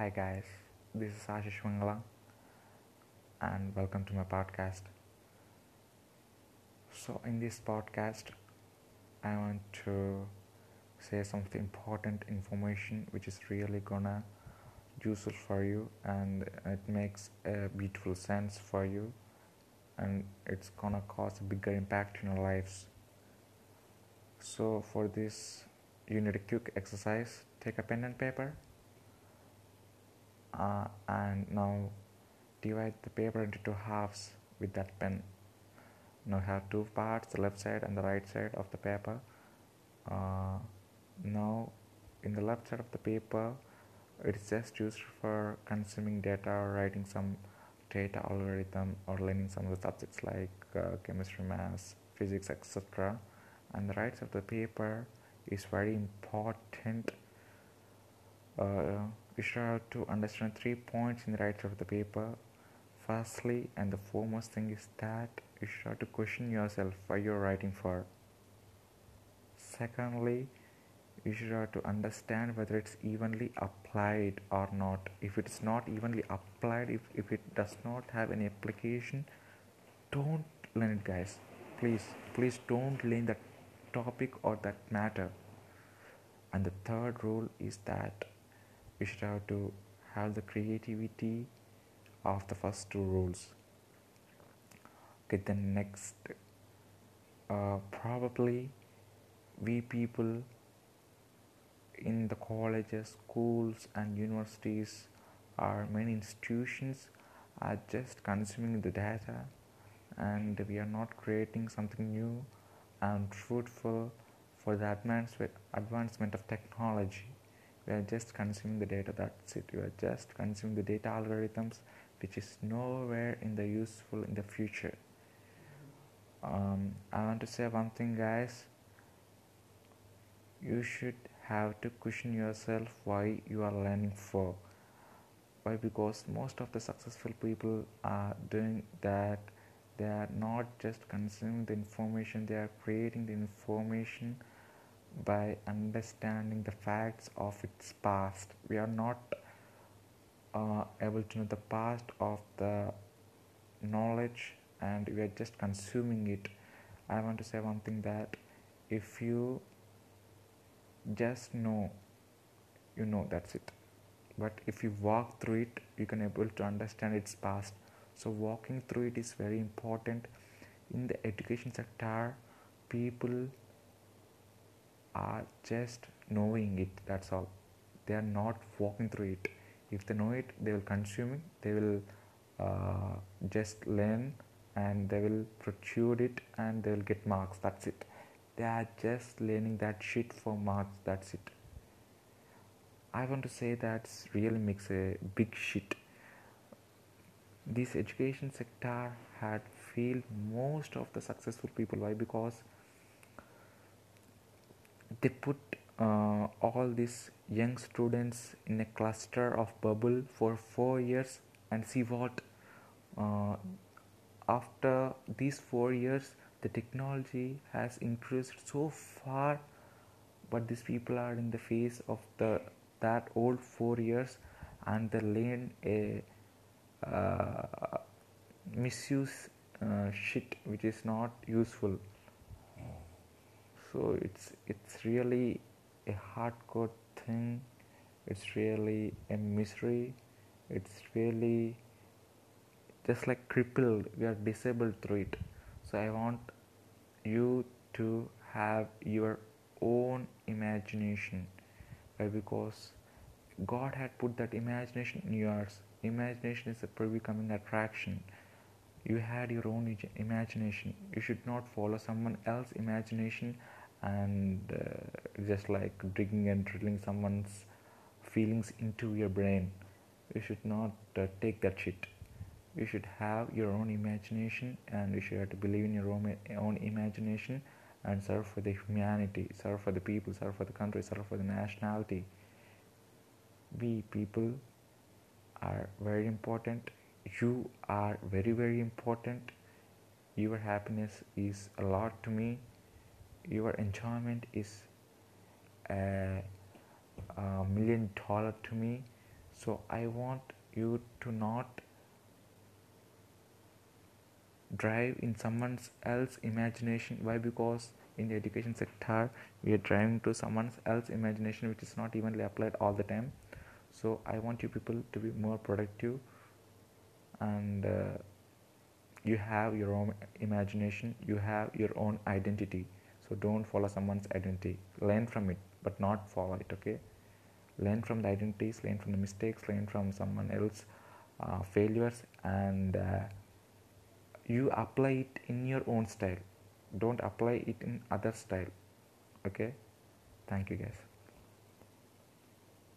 Hi guys, this is Ashish Mangala and welcome to my podcast. So in this podcast I want to say something important information which is really gonna useful for you and it makes a beautiful sense for you and it's gonna cause a bigger impact in your lives. So for this you need a quick exercise. Take a pen and paper uh, and now divide the paper into two halves with that pen. Now have two parts the left side and the right side of the paper. Uh, now in the left side of the paper it's just used for consuming data or writing some data algorithm or learning some of the subjects like uh, chemistry maths physics etc and the right side of the paper is very important. Uh, you should have to understand three points in the right of the paper. Firstly and the foremost thing is that you should have to question yourself why you're writing for. Secondly you should have to understand whether it's evenly applied or not. If it's not evenly applied if, if it does not have any application don't learn it guys. Please please don't learn that topic or that matter. And the third rule is that you should have to have the creativity of the first two rules okay then next uh, probably we people in the colleges schools and universities or many institutions are just consuming the data and we are not creating something new and fruitful for the advancement of technology we are just consuming the data that's it. We are just consuming the data algorithms which is nowhere in the useful in the future. Um, i want to say one thing guys. You should have to question yourself why you are learning for. Why? Because most of the successful people are doing that. They are not just consuming the information they are creating the information by understanding the facts of its past. We are not uh, able to know the past of the knowledge and we are just consuming it. I want to say one thing that if you just know, you know, that's it. But if you walk through it, you can able to understand its past. So walking through it is very important. In the education sector, people are just knowing it that's all. They are not walking through it. If they know it they will consume it. They will uh, just learn and they will protrude it and they will get marks. That's it. They are just learning that shit for marks. That's it. I want to say that really makes a big shit. This education sector had failed most of the successful people. Why? Because they put uh, all these young students in a cluster of bubble for four years and see what uh, after these four years the technology has increased so far but these people are in the face of the that old four years and they learn a uh, misuse uh, shit which is not useful so it's it's really a hardcore thing. It's really a misery. It's really just like crippled. We are disabled through it. So i want you to have your own imagination. Why? because god had put that imagination in yours. Imagination is a pre-becoming attraction. You had your own imagination. You should not follow someone else's imagination and uh, just like digging and drilling someone's feelings into your brain. You should not uh, take that shit. You should have your own imagination and you should have to believe in your own, own imagination and serve for the humanity serve for the people serve for the country serve for the nationality. We people are very important. You are very very important. Your happiness is a lot to me your enjoyment is a, a million dollar to me. So i want you to not drive in someone else imagination. Why? Because in the education sector we are driving to someone else imagination which is not evenly applied all the time. So i want you people to be more productive and uh, you have your own imagination you have your own identity so don't follow someone's identity. Learn from it but not follow it okay? Learn from the identities learn from the mistakes learn from someone else uh, failures and uh, you apply it in your own style. Don't apply it in other style okay? Thank you guys